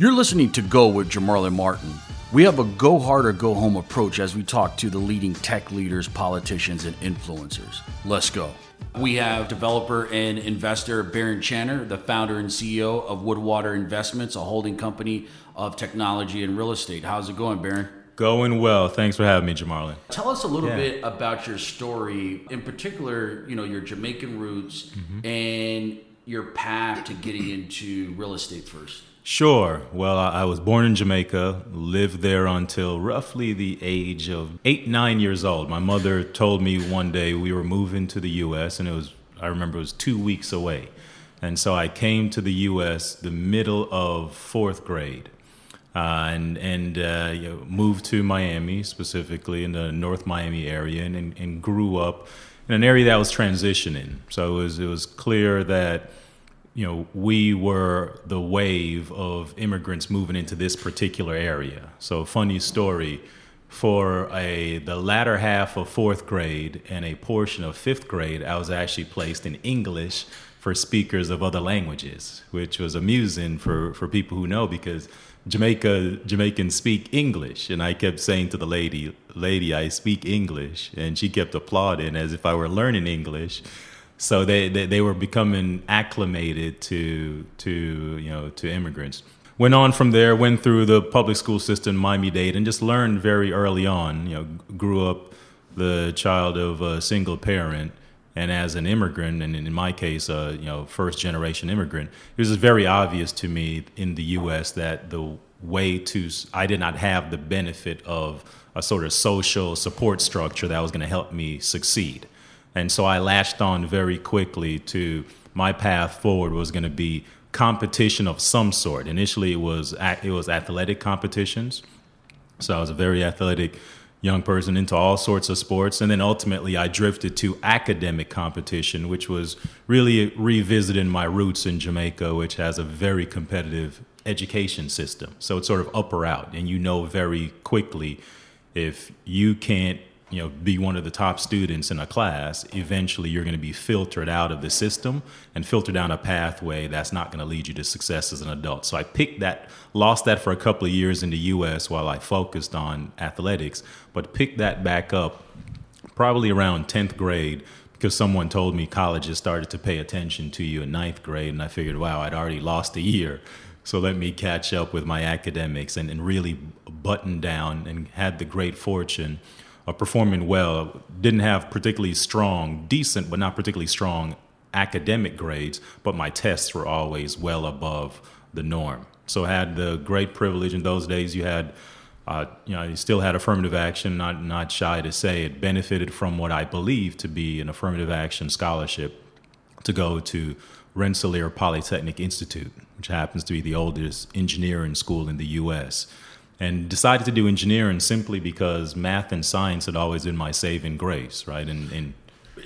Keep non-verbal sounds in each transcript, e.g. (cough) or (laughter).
You're listening to Go with Jamarlin Martin. We have a go hard or go home approach as we talk to the leading tech leaders, politicians, and influencers. Let's go. We have developer and investor Baron Channer, the founder and CEO of Woodwater Investments, a holding company of technology and real estate. How's it going, Baron? Going well. Thanks for having me, Jamarlin. Tell us a little yeah. bit about your story, in particular, you know, your Jamaican roots mm-hmm. and your path to getting into real estate first. Sure. Well, I was born in Jamaica, lived there until roughly the age of eight, nine years old. My mother told me one day we were moving to the U.S., and it was, I remember it was two weeks away. And so I came to the U.S. the middle of fourth grade. Uh, and and uh, you know, moved to Miami, specifically in the North Miami area, and, and, and grew up in an area that was transitioning. So it was it was clear that you know, we were the wave of immigrants moving into this particular area. So, funny story for a the latter half of fourth grade and a portion of fifth grade, I was actually placed in English for speakers of other languages, which was amusing for, for people who know because Jamaica Jamaicans speak English, and I kept saying to the lady, "Lady, I speak English," and she kept applauding as if I were learning English so they, they, they were becoming acclimated to to you know to immigrants. Went on from there went through the public school system miami dade and just learned very early on you know grew up the child of a single parent and as an immigrant and in my case a you know first generation immigrant it was very obvious to me in the us that the way to i did not have the benefit of a sort of social support structure that was going to help me succeed and so I latched on very quickly to my path forward was going to be competition of some sort. Initially, it was it was athletic competitions. So I was a very athletic young person into all sorts of sports, and then ultimately I drifted to academic competition, which was really revisiting my roots in Jamaica, which has a very competitive education system. So it's sort of up or out, and you know very quickly if you can't you know be one of the top students in a class eventually you're going to be filtered out of the system and filtered down a pathway that's not going to lead you to success as an adult. So i picked that lost that for a couple of years in the us while i focused on athletics but picked that back up probably around 10th grade because someone told me colleges started to pay attention to you in ninth grade and i figured wow i'd already lost a year. So let me catch up with my academics and, and really button down and had the great fortune uh, performing well, didn't have particularly strong, decent, but not particularly strong academic grades, but my tests were always well above the norm. So I had the great privilege in those days. You had, uh, you know, you still had affirmative action. Not not shy to say it benefited from what I believe to be an affirmative action scholarship to go to Rensselaer Polytechnic Institute, which happens to be the oldest engineering school in the U.S and decided to do engineering simply because math and science had always been my saving grace, right? And, and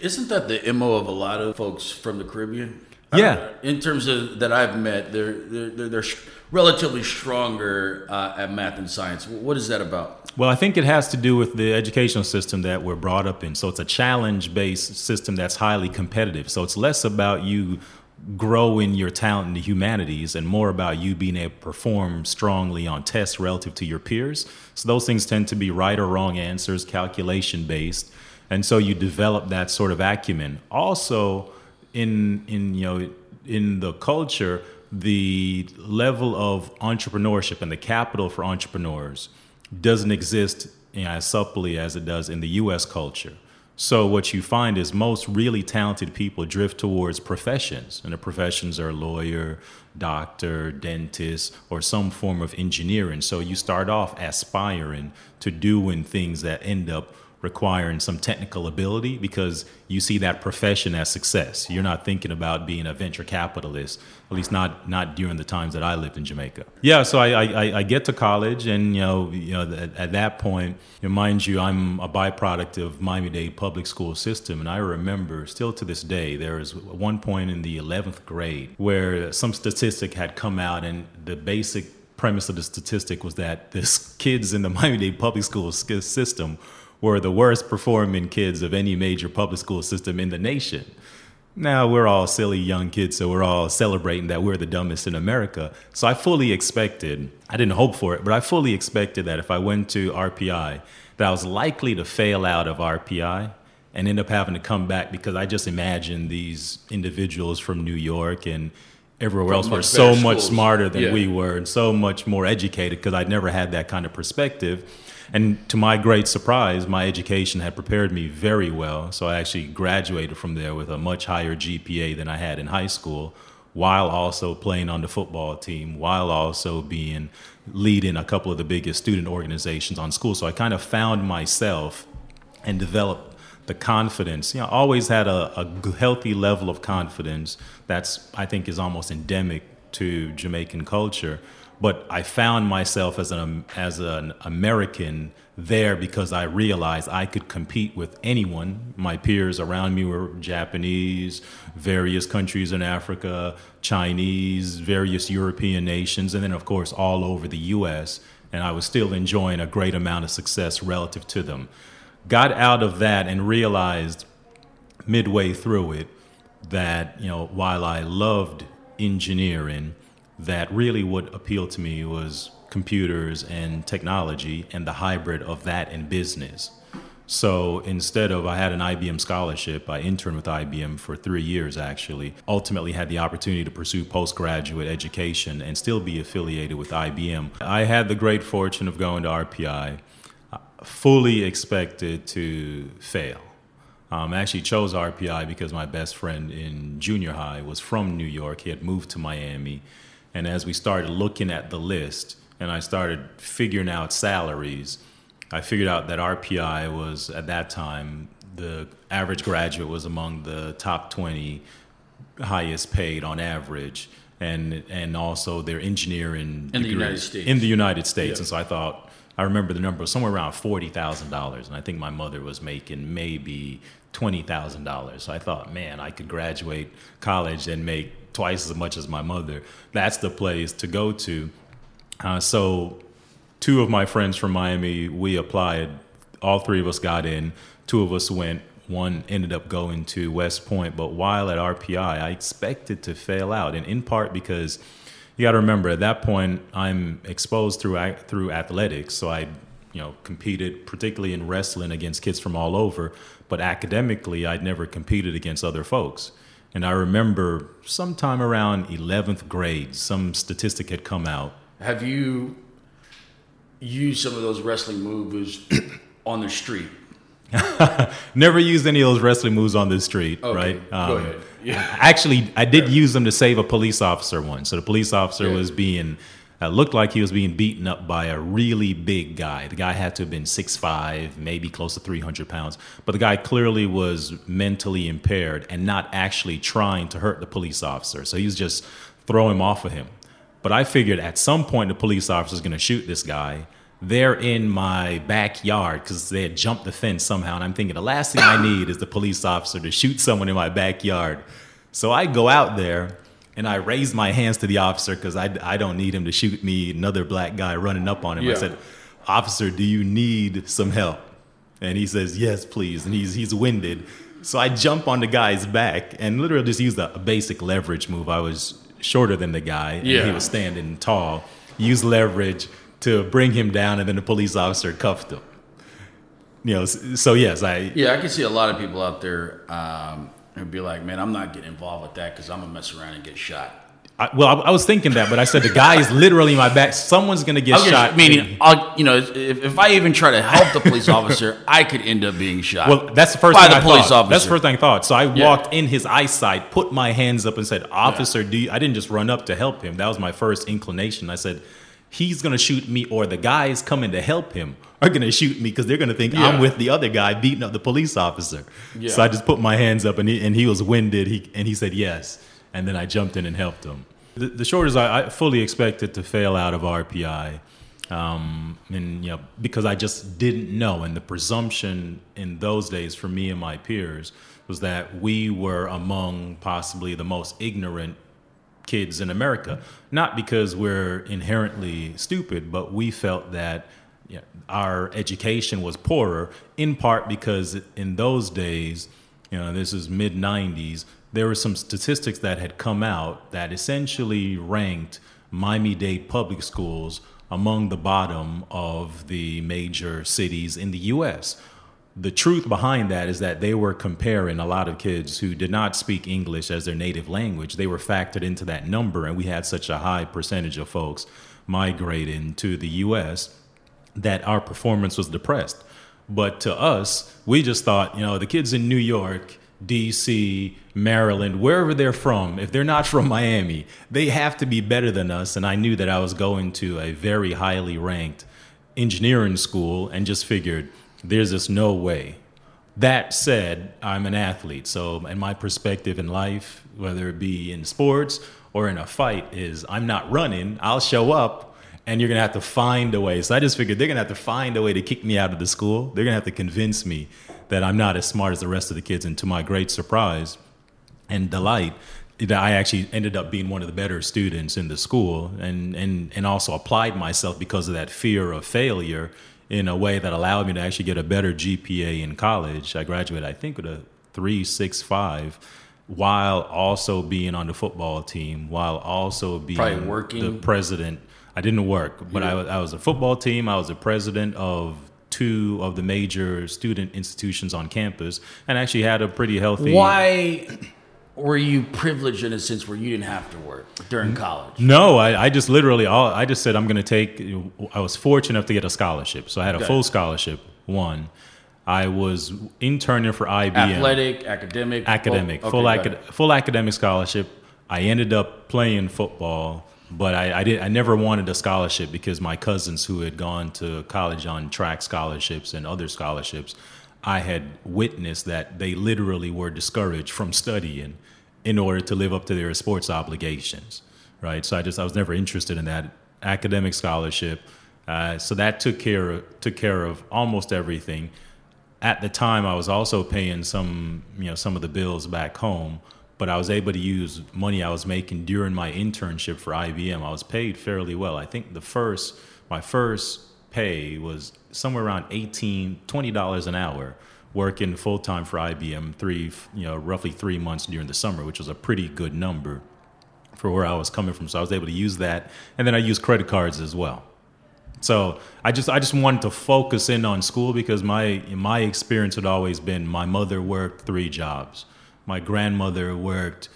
isn't that the mo of a lot of folks from the Caribbean? Yeah. in terms of that I've met, they're they're, they're relatively stronger uh, at math and science. What is that about? Well, I think it has to do with the educational system that we're brought up in. So it's a challenge-based system that's highly competitive. So it's less about you grow in your talent in the humanities and more about you being able to perform strongly on tests relative to your peers. So those things tend to be right or wrong answers, calculation based. And so you develop that sort of acumen. Also in in you know in the culture, the level of entrepreneurship and the capital for entrepreneurs doesn't exist you know, as supplely as it does in the US culture. So what you find is most really talented people drift towards professions, and the professions are lawyer, doctor, dentist, or some form of engineering. So you start off aspiring to doing things that end up requiring some technical ability because you see that profession as success. You're not thinking about being a venture capitalist, at least not not during the times that I lived in Jamaica. Yeah, so I I, I get to college, and you know you know at, at that point, you know, mind you, I'm a byproduct of Miami Dade public school system, and I remember still to this day there was one point in the 11th grade where some statistic had come out, and the basic premise of the statistic was that this kids in the Miami Dade public school system were the worst performing kids of any major public school system in the nation. Now we're all silly young kids, so we're all celebrating that we're the dumbest in America. So I fully expected, I didn't hope for it, but I fully expected that if I went to RPI, that I was likely to fail out of RPI and end up having to come back because I just imagined these individuals from New York and everywhere else were so much smarter than yeah. we were and so much more educated because I'd never had that kind of perspective. And to my great surprise, my education had prepared me very well. So I actually graduated from there with a much higher GPA than I had in high school, while also playing on the football team, while also being leading a couple of the biggest student organizations on school. So I kind of found myself and developed the confidence. You know, I always had a, a healthy level of confidence that's I think is almost endemic to Jamaican culture but I found myself as an as an American there because I realized I could compete with anyone. My peers around me were Japanese, various countries in Africa, Chinese, various European nations, and then of course all over the U.S. And I was still enjoying a great amount of success relative to them. Got out of that and realized midway through it that you know while I loved engineering that really what appealed to me was computers and technology and the hybrid of that and business. So instead of, I had an IBM scholarship, I interned with IBM for three years actually. Ultimately, had the opportunity to pursue postgraduate education and still be affiliated with IBM. I had the great fortune of going to RPI, fully expected to fail. Um, I actually chose RPI because my best friend in junior high was from New York. He had moved to Miami and as we started looking at the list and I started figuring out salaries, I figured out that RPI was at that time the average graduate was among the top 20 highest paid on average and and also their engineering in the United States. In the United States. Yeah. And so I thought I remember the number was somewhere around forty thousand dollars, and I think my mother was making maybe twenty thousand dollars. So I thought, man, I could graduate college and make twice as much as my mother. That's the place to go to. Uh, so, two of my friends from Miami, we applied. All three of us got in. Two of us went. One ended up going to West Point. But while at RPI, I expected to fail out, and in part because you got to remember at that point I'm exposed through through athletics, so I you know competed particularly in wrestling against kids from all over but academically i'd never competed against other folks and I remember sometime around 11th grade, some statistic had come out. Have you used some of those wrestling moves (clears throat) on the street? (laughs) Never used any of those wrestling moves on the street, okay, right? Um, go ahead. Yeah. (laughs) Actually, I did use them to save a police officer once. So the police officer yeah. was being uh, looked like he was being beaten up by a really big guy. The guy had to have been 6'5, maybe close to 300 pounds. But the guy clearly was mentally impaired and not actually trying to hurt the police officer. So he was just throwing him off of him. But I figured at some point the police officer is going to shoot this guy. They're in my backyard because they had jumped the fence somehow. And I'm thinking the last thing I (laughs) need is the police officer to shoot someone in my backyard. So I go out there and I raise my hands to the officer because I, I don't need him to shoot me, another black guy running up on him. Yeah. I said, Officer, do you need some help? And he says, Yes, please. And he's, he's winded. So I jump on the guy's back and literally just used a, a basic leverage move. I was shorter than the guy, and yeah. he was standing tall. Use leverage to bring him down, and then the police officer cuffed him. You know, so yes, I. Yeah, I can see a lot of people out there. Um, and be like, man, I'm not getting involved with that because I'm gonna mess around and get shot. I, well, I, I, was thinking that, but I said the guy is literally in my back. Someone's gonna get shot. meaning, I'll, you know, if, if I even try to help the police officer, I could end up being shot. Well, that's the first by thing the I police thought. Officer. That's the first thing I thought. So I yeah. walked in his eyesight, put my hands up, and said, "Officer, yeah. do you, I didn't just run up to help him. That was my first inclination. I said." He's gonna shoot me, or the guys coming to help him are gonna shoot me because they're gonna think yeah. I'm with the other guy beating up the police officer. Yeah. So I just put my hands up and he, and he was winded. He and he said yes, and then I jumped in and helped him. The, the short is I, I, fully expected to fail out of RPI, um, and you know because I just didn't know, and the presumption in those days for me and my peers was that we were among possibly the most ignorant kids in America. Not because we're inherently stupid, but we felt that you know, our education was poorer, in part because in those days, you know, this is mid 90s, there were some statistics that had come out that essentially ranked Miami Dade public schools among the bottom of the major cities in the US. The truth behind that is that they were comparing a lot of kids who did not speak English as their native language. They were factored into that number, and we had such a high percentage of folks migrating to the US that our performance was depressed. But to us, we just thought, you know, the kids in New York, DC, Maryland, wherever they're from, if they're not from (laughs) Miami, they have to be better than us. And I knew that I was going to a very highly ranked engineering school and just figured there's just no way. That said, I'm an athlete. So, in my perspective in life, whether it be in sports or in a fight, is I'm not running, I'll show up and you're gonna have to find a way. So I just figured they're gonna have to find a way to kick me out of the school. They're gonna have to convince me that I'm not as smart as the rest of the kids. And to my great surprise and delight, that I actually ended up being one of the better students in the school and, and, and also applied myself because of that fear of failure in a way that allowed me to actually get a better GPA in college. I graduated, I think, with a 365 while also being on the football team, while also being working. the president. I didn't work, but I, I was a football team. I was the president of two of the major student institutions on campus and actually had a pretty healthy. Why were you privileged in a sense where you didn't have to work during college? No, I, I just literally, all, I just said I'm going to take, I was fortunate enough to get a scholarship. So I had a Okay. full scholarship, one. I was interning for IBM. Athletic, academic, academic, full, okay, got acad- full academic scholarship. I ended up playing football, but I, I did. I never wanted a scholarship because my cousins who had gone to college on track scholarships and other scholarships, I had witnessed that they literally were discouraged from studying in order to live up to their sports obligations, right? So I just I was never interested in that academic scholarship. Uh, so that took care took care of almost everything at the time I was also paying some you know some of the bills back home, but I was able to use money I was making during my internship for IBM. I was paid fairly well. I think the first my first pay was somewhere around 18 20 dollars an hour working full time for IBM three you know roughly 3 months during the summer, which was a pretty good number for where I was coming from. So I was able to use that and then I used credit cards as well. So I just I just wanted to focus in on school because my my experience had always been my mother worked three jobs, my grandmother worked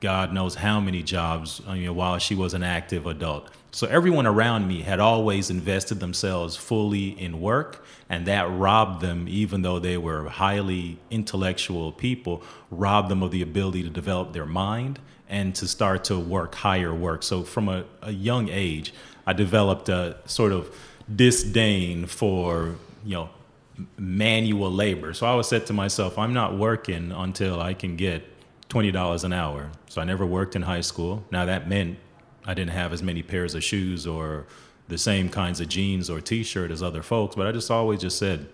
God knows how many jobs you know, while she was an active adult. So everyone around me had always invested themselves fully in work, and that robbed them, even though they were highly intellectual people, robbed them of the ability to develop their mind and to start to work higher work. So from a, a young age, I developed a sort of disdain for you know manual labor. So I always said to myself, I'm not working until I can get twenty dollars an hour. So I never worked in high school. Now that meant I didn't have as many pairs of shoes or the same kinds of jeans or T-shirt as other folks. But I just always just said,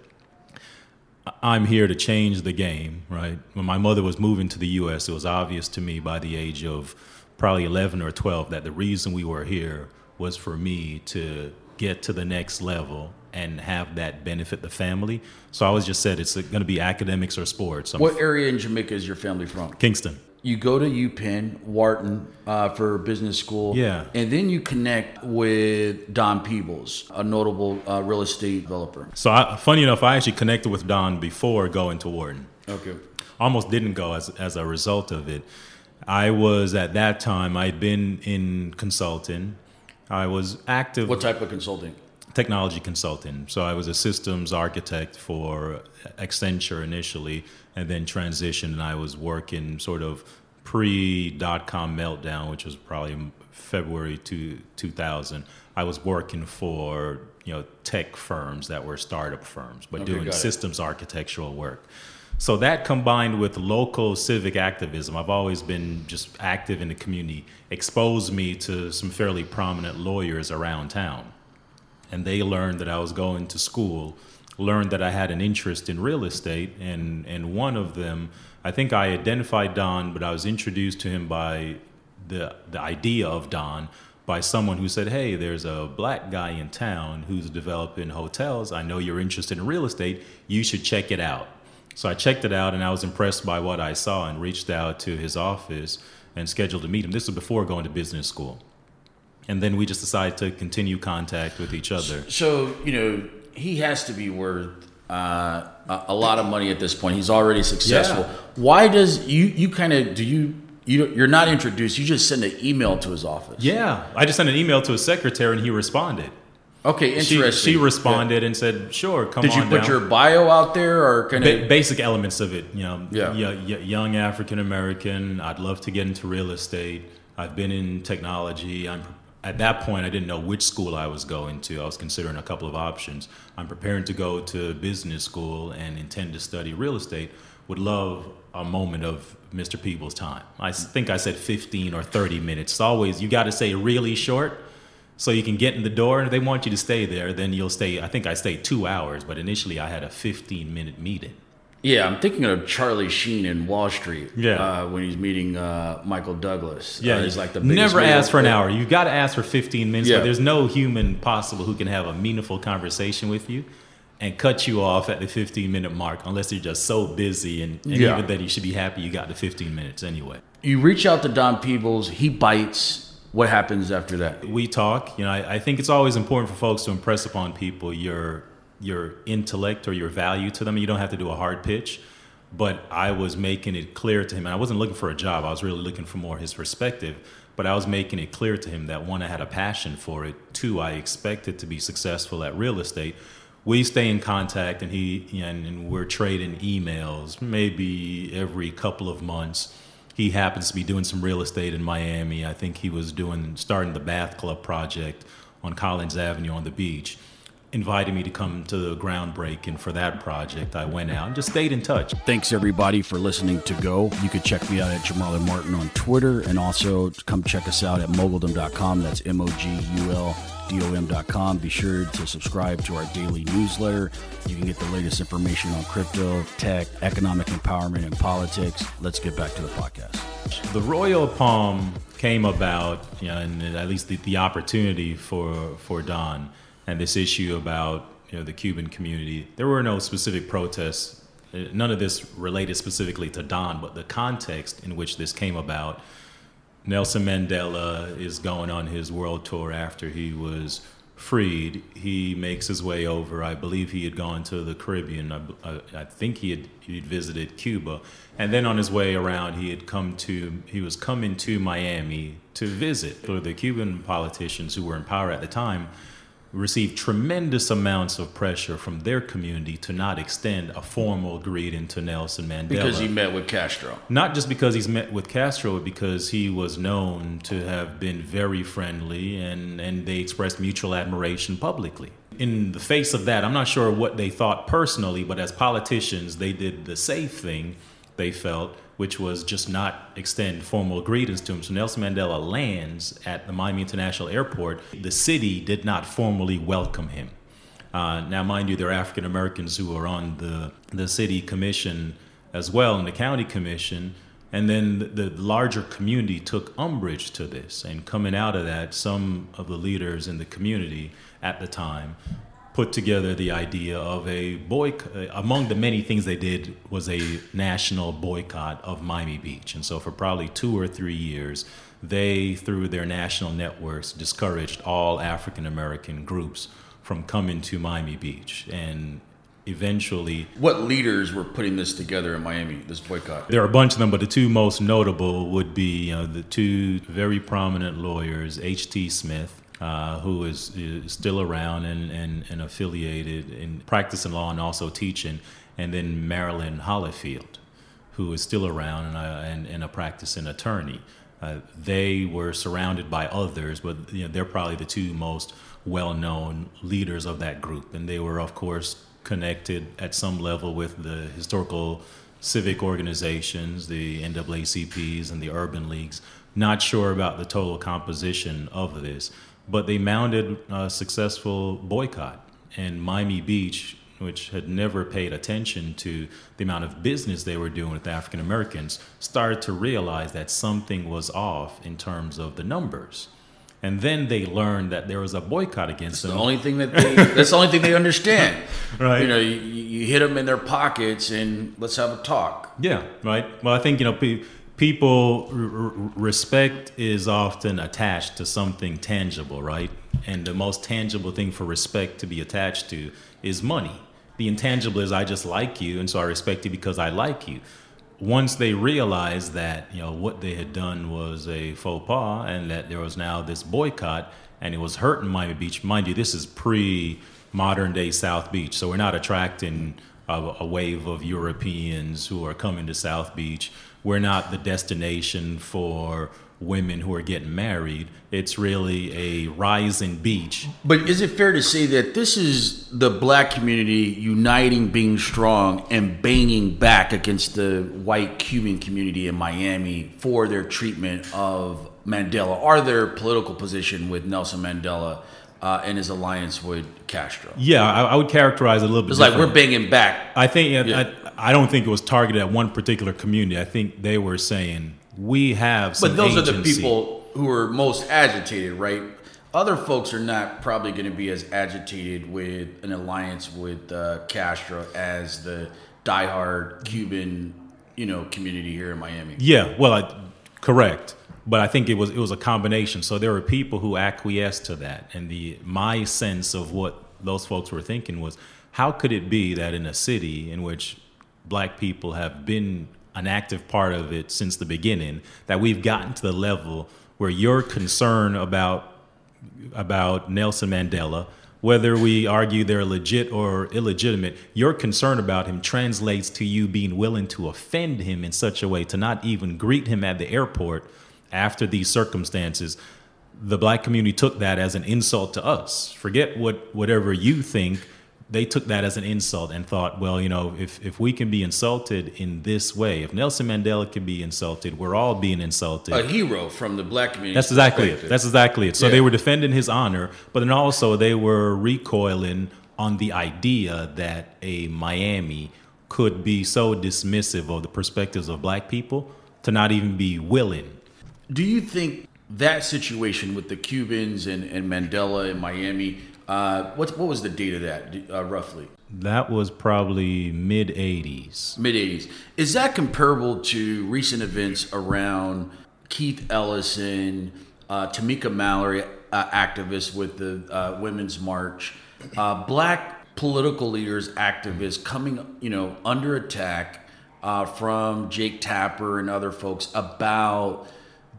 "I- I'm here to change the game. Right? When my mother was moving to the U.S., it was obvious to me by the age of probably 11 or 12 that the reason we were here was for me to get to the next level and have that benefit the family. So I always just said it's going to be academics or sports. I'm What area in Jamaica is your family from? Kingston. You go to UPenn, Wharton uh, for business school. Yeah. And then you connect with Don Peebles, a notable uh, real estate developer. So I, funny enough, I actually connected with Don before going to Wharton. Okay. Almost didn't go as as a result of it. I was at that time I'd been in consulting. I was active What type of consulting? Technology consulting. So I was a systems architect for Accenture initially, and then transitioned. And I was working sort of pre dot com meltdown, which was probably February two, 2000. I was working for you know tech firms that were startup firms, but Okay, doing got it. systems architectural work. So that combined with local civic activism, I've always been just active in the community, exposed me to some fairly prominent lawyers around town and they learned that I was going to school, learned that I had an interest in real estate, and and one of them, I think I identified Don, but I was introduced to him by the the idea of Don by someone who said, "Hey, there's a black guy in town who's developing hotels. I know you're interested in real estate. You should check it out." So I checked it out and I was impressed by what I saw and reached out to his office and scheduled to meet him. This was before going to business school. And then we just decided to continue contact with each other. So, you know, he has to be worth uh, a, a lot of money at this point. He's already successful. Yeah. Why does you you kind of do you you you're not introduced? You just send an email to his office. Yeah, I just sent an email to his secretary and he responded. Okay, She, interesting. she responded and said, "Sure, come on. Did you put down." your bio out there, or kind Ba- of? basic elements of it. You know, Yeah. y- y- young African American. I'd love to get into real estate. I've been in technology. I'm at that point. I didn't know which school I was going to. I was considering a couple of options. I'm preparing to go to business school and intend to study real estate. Would love a moment of Mr. Peebles' time. I think I said 15 or 30 minutes. It's always you got to say really short so you can get in the door and if they want you to stay there then you'll stay i think i stayed two hours but initially i had a 15 minute meeting Yeah, I'm thinking of Charlie Sheen in Wall Street. Yeah. uh, when he's meeting uh, Michael Douglas. yeah uh, he's like the never ask for an hour You've got to ask for 15 minutes Yeah. but there's no human possible who can have a meaningful conversation with you and cut you off at the 15 minute mark unless you're just so busy and, and Yeah. even then you should be happy you got the 15 minutes anyway You reach out to Don Peebles. He bites. What happens after that? we talk. You know, I, I think it's always important for folks to impress upon people your your intellect or your value to them. You don't have to do a hard pitch, but I was making it clear to him, and I wasn't looking for a job. I was really looking for more his perspective. But I was making it clear to him that one, I had a passion for it. Two, I expected to be successful at real estate. We stay in contact, and he and, and we're trading emails maybe every couple of months he happens to be doing some real estate in Miami. I think he was doing starting the Bath Club project on Collins Avenue on the beach. Invited me to come to the groundbreaking for that project. I went out and just stayed in touch. Thanks everybody for listening to Go. You can check me out at Jamarlin Martin on Twitter and also come check us out at moguldom.com. That's M O G U L D O M.com. Be sure to subscribe to our daily newsletter. You can get the latest information on crypto, tech, economic empowerment, and politics. Let's get back to the podcast. The Royal Palm came about, you know, and at least the, the opportunity for for Don and this issue about you know the Cuban community. There were no specific protests. None of this related specifically to Don, but the context in which this came about. Nelson Mandela is going on his world tour after he was freed. He makes his way over. I believe he had gone to the Caribbean. I, I, I think he had he'd visited Cuba, and then on his way around, he had come to he was coming to Miami to visit. For the Cuban politicians who were in power at the time, received tremendous amounts of pressure from their community to not extend a formal greeting to Nelson Mandela Because he met with Castro. not just because he's met with Castro, but because he was known to have been very friendly and, and they expressed mutual admiration publicly. In the face of that, I'm not sure what they thought personally, but as politicians, they did the safe thing, they felt, which was just not extend formal greetings to him. So Nelson Mandela lands at the Miami International Airport. The city did not formally welcome him. Uh, now, mind you, there are African Americans who are on the, the city commission as well, and the county commission. And then the, the larger community took umbrage to this. And coming out of that, some of the leaders in the community at the time put together the idea of a boycott. Among the many things they did was a national boycott of Miami Beach. And so, for probably two or three years, they, through their national networks, discouraged all African American groups from coming to Miami Beach. And eventually, What leaders were putting this together in Miami, this boycott? there are a bunch of them, but the two most notable would be you know, the two very prominent lawyers, H.T. Smith, uh, who is, is still around and, and, and affiliated in practicing law and also teaching, and then Marilyn Holifield, who is still around and, uh, and, and a practicing attorney. Uh, they were surrounded by others, but you know, they're probably the two most well-known leaders of that group, and they were, of course, connected at some level with the historical civic organizations, the NAACPs and the urban leagues. Not sure about the total composition of this, but they mounted a successful boycott. And Miami Beach, which had never paid attention to the amount of business they were doing with African Americans, started to realize that something was off in terms of the numbers. And then they learned that there was a boycott against The them. only thing that they, that's the only thing they understand. (laughs) Right. You know, you, you hit them in their pockets and let's have a talk. Yeah, right. Well, I think you know pe- people r- respect is often attached to something tangible, right? And the most tangible thing for respect to be attached to is money. The intangible is I just like you, and so I respect you because I like you. Once they realized that you know what they had done was a faux pas, and that there was now this boycott, and it was hurting Miami Beach. Mind you, this is pre modern day South Beach, so we're not attracting a wave of Europeans who are coming to South Beach. We're not the destination for women who are getting married. It's really a rising beach. But is it fair to say that this is the black community uniting, being strong, and banging back against the white Cuban community in Miami for their treatment of Mandela or their political position with Nelson Mandela uh, and his alliance with Castro? Yeah, I, I would characterize it a little bit. It's like we're banging back. I think Yeah. I, I don't think it was targeted at one particular community. I think they were saying we have some But those are the people who are most agitated, right? Other folks are not probably going to be as agitated with an alliance with uh, Castro as the diehard Cuban, you know, community here in Miami. Yeah, well, I, correct. But I think it was it was a combination. So there were people who acquiesced to that, and the my sense of what those folks were thinking was, how could it be that in a city in which black people have been an active part of it since the beginning, that we've gotten to the level where your concern about about Nelson Mandela, whether we argue they're legit or illegitimate, your concern about him translates to you being willing to offend him in such a way to not even greet him at the airport after these circumstances. The black community took that as an insult to us. Forget what whatever you think. They took that as an insult and thought, well, you know, if, if we can be insulted in this way, if Nelson Mandela can be insulted, we're all being insulted. A hero from the black community. That's exactly it. That's exactly it. So Yeah. they were defending his honor, but then also they were recoiling on the idea that a Miami could be so dismissive of the perspectives of black people to not even be willing. Do you think that situation with the Cubans and, and Mandela in Miami, uh, what, what was the date of that, uh, roughly? That was probably mid 80s. mid 80s. Is that comparable to recent events around Keith Ellison, uh, Tamika Mallory, uh, activists with the uh, Women's March, uh, black political leaders, activists coming, you know, under attack uh, from Jake Tapper and other folks about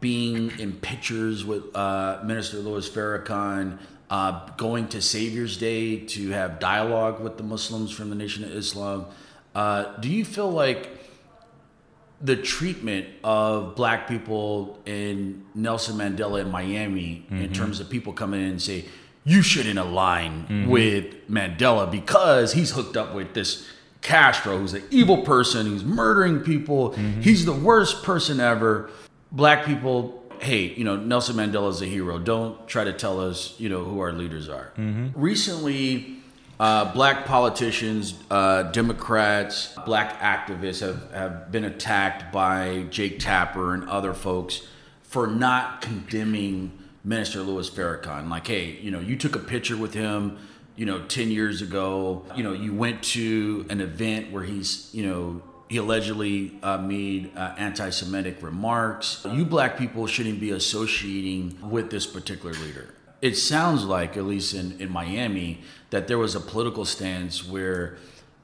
being in pictures with uh, Minister Louis Farrakhan, uh, going to Savior's Day to have dialogue with the Muslims from the Nation of Islam. Uh, do you feel like the treatment of black people in Nelson Mandela in Miami, in terms of people coming in and say, you shouldn't align with Mandela because he's hooked up with this Castro, who's an evil person, who's murdering people, he's the worst person ever. Black people, hey, you know, Nelson Mandela is a hero. Don't try to tell us, you know, who our leaders are. Recently, uh, black politicians, uh, Democrats, black activists have, have been attacked by Jake Tapper and other folks for not condemning Minister Louis Farrakhan. Like, hey, you know, you took a picture with him, you know, 10 years ago. You know, you went to an event where he's, you know, he allegedly uh, made uh, anti Semitic remarks. You black people shouldn't be associating with this particular leader. It sounds like, at least in, in Miami, that there was a political stance where,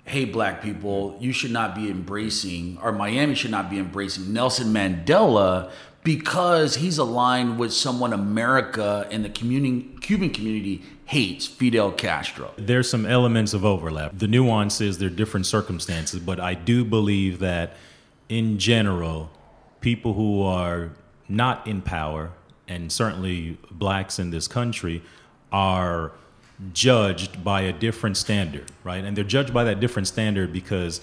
hey, black people, you should not be embracing, or Miami should not be embracing Nelson Mandela because he's aligned with someone America and the communi- Cuban community hates, Fidel Castro. There's some elements of overlap. The nuance is there are different circumstances, but I do believe that in general, people who are not in power, and certainly blacks in this country, are judged by a different standard, right? And they're judged by that different standard because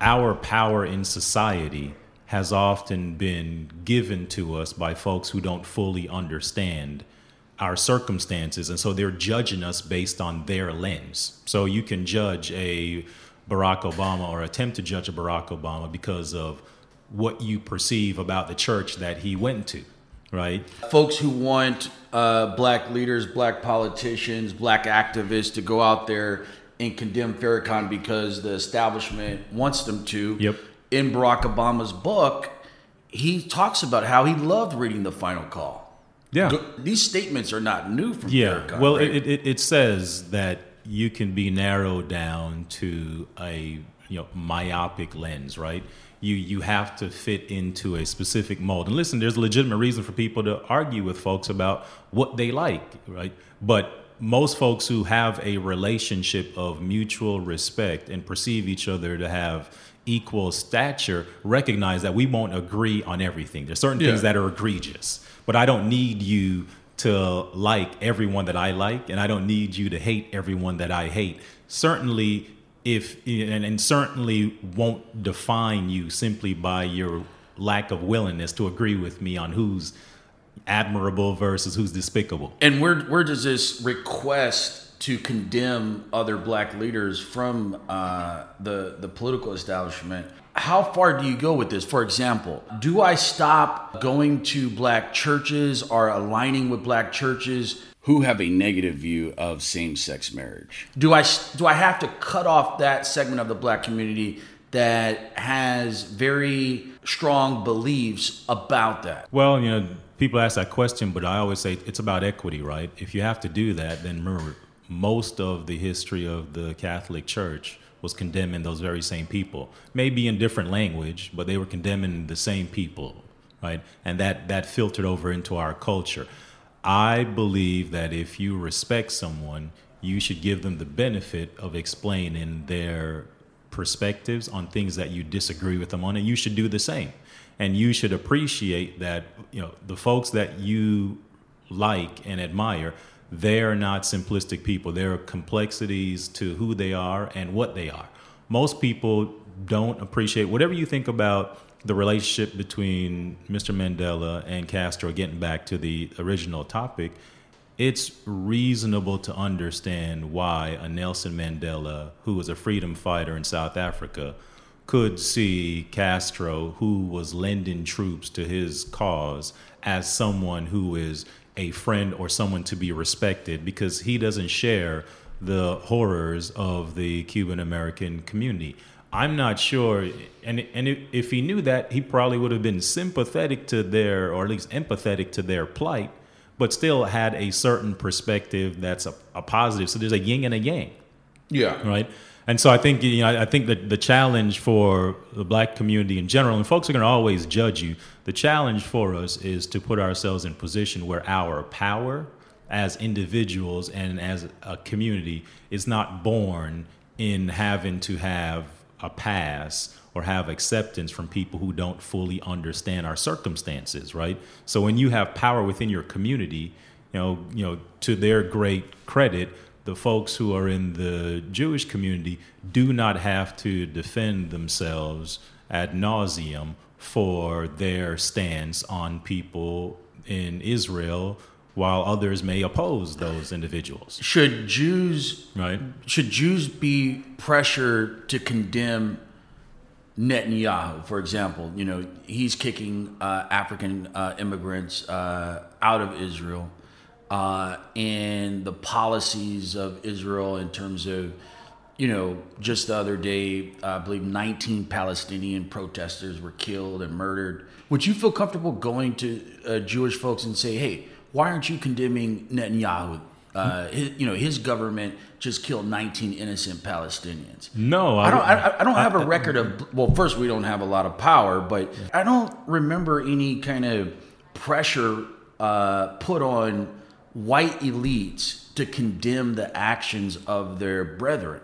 our power in society has often been given to us by folks who don't fully understand our circumstances and so they're judging us based on their lens so you can judge a barack obama or attempt to judge a barack obama because of what you perceive about the church that he went to right? Folks who want uh, black leaders, black politicians, black activists to go out there and condemn Farrakhan because the establishment wants them to. Yep. In Barack Obama's book, he talks about how he loved reading the final call. Yeah. Go- These statements are not new from Yeah. Farrakhan. Well, right? it, it, it says that you can be narrowed down to a you know myopic lens, right? You you have to fit into a specific mold. And listen, there's a legitimate reason for people to argue with folks about what they like, right? But most folks who have a relationship of mutual respect and perceive each other to have equal stature recognize that we won't agree on everything. There's certain things that are egregious, but I don't need you to like everyone that I like, and I don't need you to hate everyone that I hate. Certainly, if and, and certainly won't define you simply by your lack of willingness to agree with me on who's admirable versus who's despicable. And where where does this request to condemn other black leaders from uh, the the political establishment? How far do you go with this? For example, do I stop going to black churches or aligning with black churches who have a negative view of same-sex marriage? Do I do I have to cut off that segment of the black community that has very strong beliefs about that? Well, you know, people ask that question, but I always say it's about equity, right? If you have to do that, then remember, most of the history of the Catholic Church was condemning those very same people, maybe in different language, but they were condemning the same people, right? And that that filtered over into our culture. I believe that if you respect someone, you should give them the benefit of explaining their perspectives on things that you disagree with them on, and you should do the same. And you should appreciate that you know the folks that you like and admire, they're not simplistic people. There are complexities to who they are and what they are. Most people don't appreciate whatever you think about the relationship between Mr. Mandela and Castro, getting back to the original topic, it's reasonable to understand why a Nelson Mandela, who was a freedom fighter in South Africa, could see Castro, who was lending troops to his cause, as someone who is a friend or someone to be respected because he doesn't share the horrors of the Cuban American community. I'm not sure, and and if, he knew that, he probably would have been sympathetic to their, or at least empathetic to their plight, but still had a certain perspective that's a, a positive. So there's a yin and a yang Yeah. right? And so I think you know I think that the challenge for the black community in general, and folks are going to always judge you. The challenge for us is to put ourselves in position where our power as individuals and as a community is not born in having to have a pass or have acceptance from people who don't fully understand our circumstances, right? So when you have power within your community, you know, you know, to their great credit, the folks who are in the Jewish community do not have to defend themselves ad nauseum for their stance on people in Israel, while others may oppose those individuals. Should Jews Right? should Jews be pressured to condemn Netanyahu, for example? You know, he's kicking uh, African uh, immigrants uh, out of Israel, uh, and the policies of Israel in terms of, you know, just the other day, I believe 19 Palestinian protesters were killed and murdered. Would you feel comfortable going to uh, Jewish folks and say, "Hey, why aren't you condemning Netanyahu?" Uh, his, you know, his government just killed 19 innocent Palestinians. No, I don't. I, I don't have a record of. Well, first, we don't have a lot of power, but I don't remember any kind of pressure uh, put on white elites to condemn the actions of their brethren.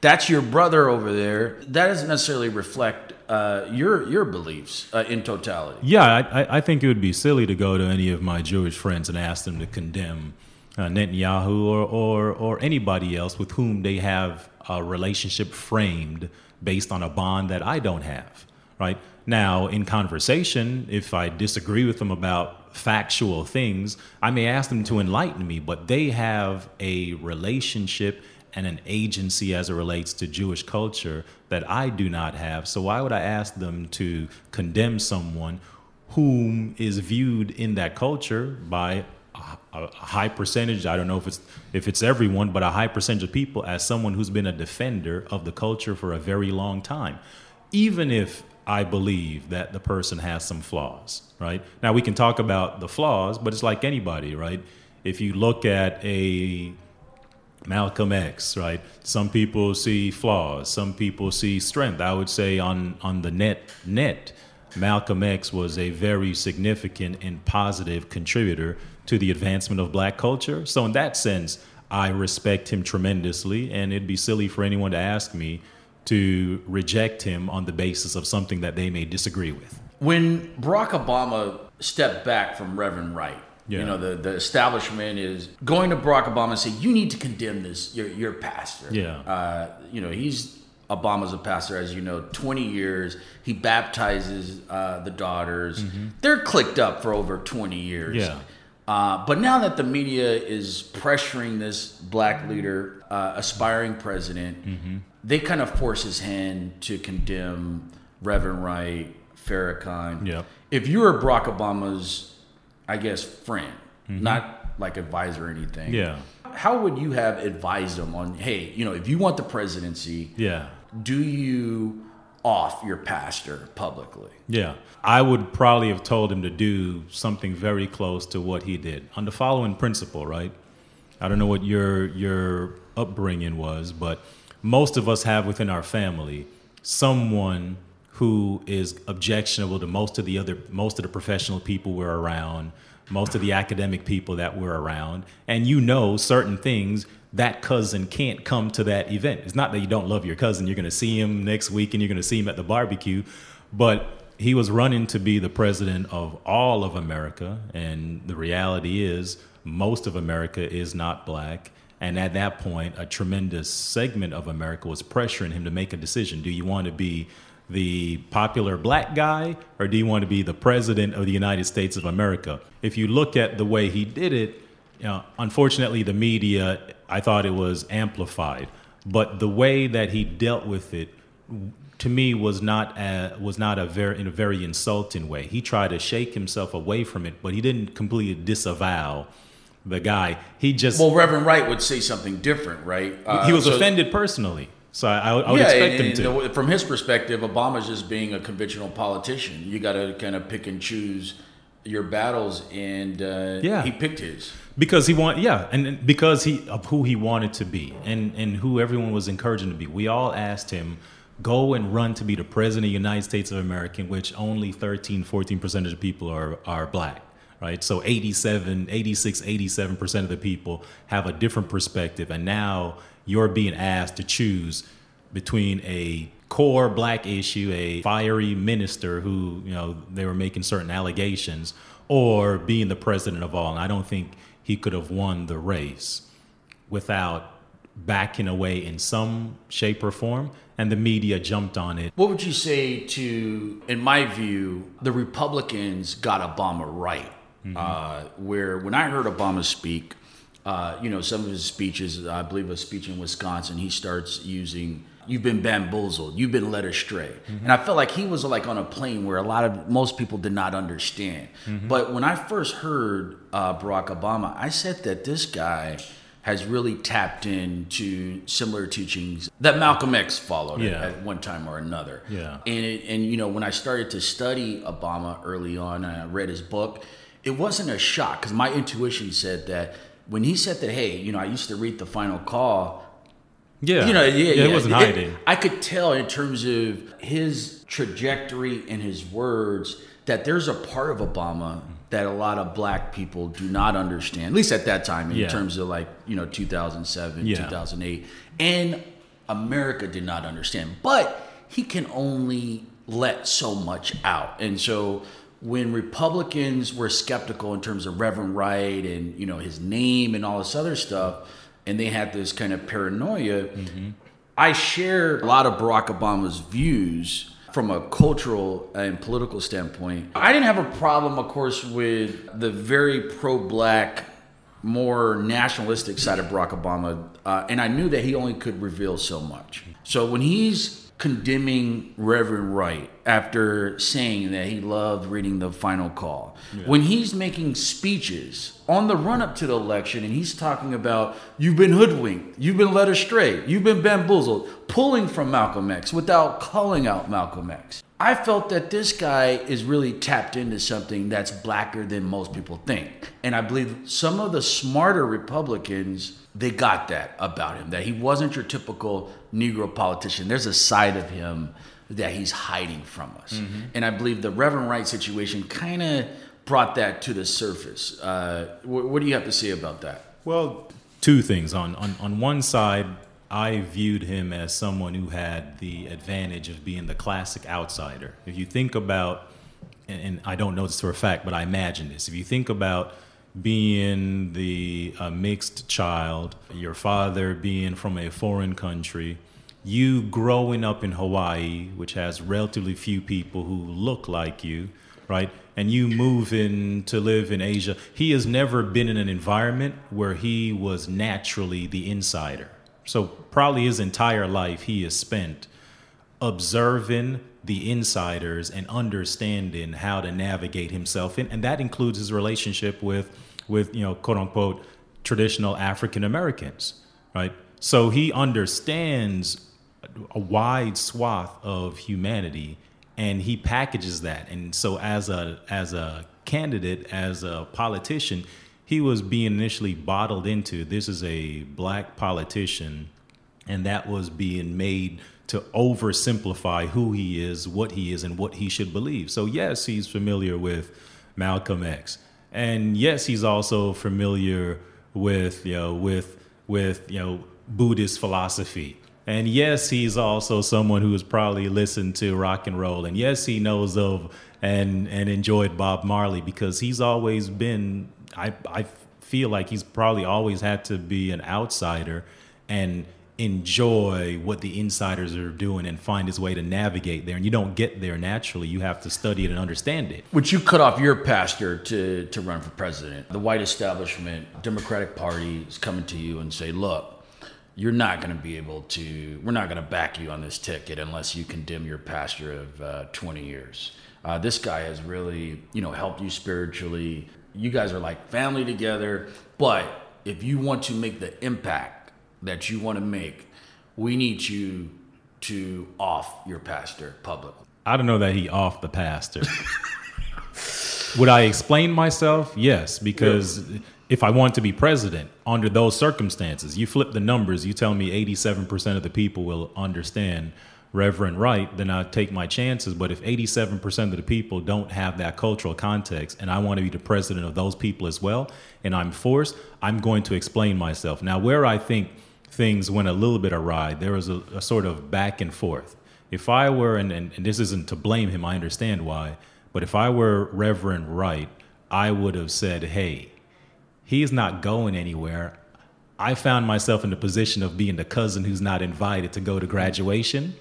That's your brother over there. That doesn't necessarily reflect uh, your your beliefs uh, in totality. Yeah, I, I- think it would be silly to go to any of my Jewish friends and ask them to condemn uh, Netanyahu or, or, or anybody else with whom they have a relationship framed based on a bond that I don't have. Right now, in conversation, if I disagree with them about factual things, I may ask them to enlighten me, but they have a relationship and an agency as it relates to Jewish culture that I do not have. So why would I ask them to condemn someone whom is viewed in that culture by a, high percentage. I don't know if it's if it's everyone, but a high percentage of people as someone who's been a defender of the culture for a very long time, even if I believe that the person has some flaws. Right now, we can talk about the flaws, but it's like anybody, right? If you look at a Malcolm X, right? Some people see flaws, some people see strength. I would say on on the net net, Malcolm X was a very significant and positive contributor to the advancement of black culture. So in that sense, I respect him tremendously and it'd be silly for anyone to ask me to reject him on the basis of something that they may disagree with. When Barack Obama stepped back from Reverend Wright, Yeah. you know, the, the establishment is going to Barack Obama and say, you need to condemn this, your, your pastor. Yeah. Uh, you know, he's, Obama's a pastor, as you know, 20 years. He baptizes uh, the daughters. They're clicked up for over 20 years. Yeah. Uh, but now that the media is pressuring this black leader, uh, aspiring president, they kind of force his hand to condemn Reverend Wright, Farrakhan. Yep. If you were Barack Obama's, I guess, friend, Mm-hmm. not like advisor or anything, Yeah. how would you have advised him on, hey, you know, if you want the presidency, Yeah. do you off your pastor publicly? Yeah. I would probably have told him to do something very close to what he did on the following principle, right? I don't know what your your upbringing was, but most of us have within our family someone who is objectionable to most of the other most of the professional people we're around, most of the academic people that we're around, and you know certain things that cousin can't come to that event. It's not that you don't love your cousin, you're going to see him next week and you're going to see him at the barbecue, but he was running to be the president of all of America, and the reality is most of America is not black. And at that point, a tremendous segment of America was pressuring him to make a decision. Do you want to be the popular black guy or do you want to be the president of the United States of America? If you look at the way he did it, you know, unfortunately, the media, I thought it was amplified. But the way that he dealt with it, to me, was not a, was not a very in a very insulting way. He tried to shake himself away from it, but he didn't completely disavow the guy. He just Well, Reverend Wright would say something different, right? Uh, he was so- offended personally. So I, I would yeah, expect and- him and to. the- from his perspective, Obama's just being a conventional politician. You got to kind of pick and choose your battles, and uh, Yeah. he picked his. because he want yeah and and because he of who he wanted to be and and who everyone was encouraging to be we all asked him go and run to be the president of the united states of america in which only 13 14% of the people are are black right so 87 86 87% of the people have a different perspective and now you're being asked to choose between a core black issue, a fiery minister who, you know, they were making certain allegations, or being the president of all. And I don't think he could have won the race without backing away in some shape or form. And the media jumped on it. What would you say to, in my view, the Republicans got Obama right? Uh, where when I heard Obama speak, uh, you know, some of his speeches, I believe a speech in Wisconsin, he starts using, you've been bamboozled, you've been led astray. And I felt like he was like on a plane where a lot of, most people did not understand. But when I first heard uh, Barack Obama, I said that this guy has really tapped into similar teachings that Malcolm X followed Yeah. at one time or another. Yeah. And it, and you know when I started to study Obama early on, I read his book, it wasn't a shock because my intuition said that when he said that, hey, you know, I used to read the Final Call. Yeah. You know, yeah, yeah. It wasn't It- hiding. I could tell in terms of his trajectory and his words that there's a part of Obama that a lot of black people do not understand, at least at that time, in Yeah. terms of like, you know, 2007, Yeah. 2008. And America did not understand. But he can only let so much out. And so when Republicans were skeptical in terms of Reverend Wright and, you know, his name and all this other stuff, and they had this kind of paranoia, I share a lot of Barack Obama's views from a cultural and political standpoint. I didn't have a problem, of course, with the very pro black, more nationalistic side of Barack Obama, uh, and I knew that he only could reveal so much. So when he's condemning Reverend Wright after saying that he loved reading the final call. Yeah. When he's making speeches on the run up to the election and he's talking about you've been hoodwinked, you've been led astray, you've been bamboozled, pulling from Malcolm X without calling out Malcolm X. I felt that this guy is really tapped into something that's blacker than most people think. And I believe some of the smarter Republicans they got that about him that he wasn't your typical Negro politician. There's a side of him that he's hiding from us, mm-hmm. and I believe the Reverend Wright situation kind of brought that to the surface. Uh, what, what do you have to say about that? Well, two things. On on on one side, I viewed him as someone who had the advantage of being the classic outsider. If you think about, and, I don't know this for a fact, but I imagine this. If you think about being the uh, mixed child, your father being from a foreign country, you growing up in Hawaii, which has relatively few people who look like you, right? And you moving to live in Asia. He has never been in an environment where he was naturally the insider. So, probably his entire life he has spent observing the insiders and understanding how to navigate himself in, and that includes his relationship with with you know quote unquote traditional African Americans, right? So he understands a wide swath of humanity and he packages that. And so as a as a candidate, as a politician, he was being initially bottled into this is a black politician and that was being made to oversimplify who he is, what he is, and what he should believe. So, yes, he's familiar with Malcolm X. And yes, he's also familiar with, you know, with, with, you know, Buddhist philosophy. And yes, he's also someone who has probably listened to rock and roll. And yes, he knows of and and enjoyed Bob Marley because he's always been I I feel like he's probably always had to be an outsider and enjoy what the insiders are doing and find his way to navigate there. And you don't get there naturally. You have to study it and understand it. Would you cut off your pastor to, to run for president? The white establishment, Democratic Party is coming to you and say, look, you're not going to be able to, we're not going to back you on this ticket unless you condemn your pastor of uh, 20 years. Uh, this guy has really, you know, helped you spiritually. You guys are like family together. But if you want to make the impact that you want to make, we need you to off your pastor publicly. I don't know that he off the pastor. Would I explain myself? Yes, because yeah. if I want to be president under those circumstances, you flip the numbers, you tell me 87% of the people will understand Reverend Wright, then I take my chances. But if 87% of the people don't have that cultural context and I want to be the president of those people as well, and I'm forced, I'm going to explain myself. Now, where I think things went a little bit awry. There was a, a sort of back and forth. If I were, and, and, and, this isn't to blame him, I understand why, but if I were Reverend Wright, I would have said, hey, he's not going anywhere. I found myself in the position of being the cousin who's not invited to go to graduation.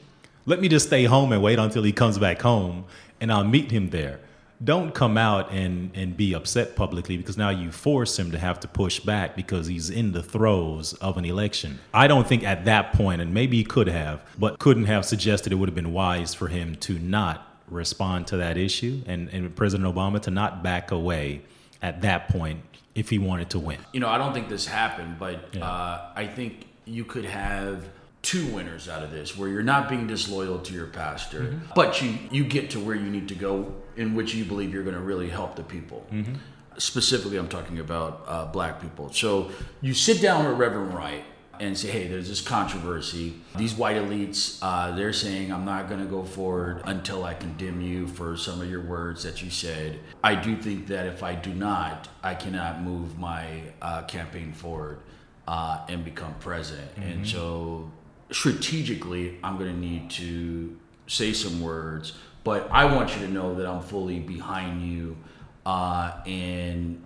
Let me just stay home and wait until he comes back home, and I'll meet him there don't come out and, and be upset publicly because now you force him to have to push back because he's in the throes of an election. I don't think at that point, and maybe he could have, but couldn't have suggested it would have been wise for him to not respond to that issue and, and President Obama to not back away at that point if he wanted to win. You know, I don't think this happened, but yeah. uh, I think you could have two winners out of this where you're not being disloyal to your pastor mm-hmm. but you you get to where you need to go in which you believe you're going to really help the people mm-hmm. specifically i'm talking about uh, black people so you sit down with reverend wright and say hey there's this controversy these white elites uh, they're saying i'm not going to go forward until i condemn you for some of your words that you said i do think that if i do not i cannot move my uh, campaign forward uh, and become president mm-hmm. and so strategically, I'm going to need to say some words, but I want you to know that I'm fully behind you, uh, and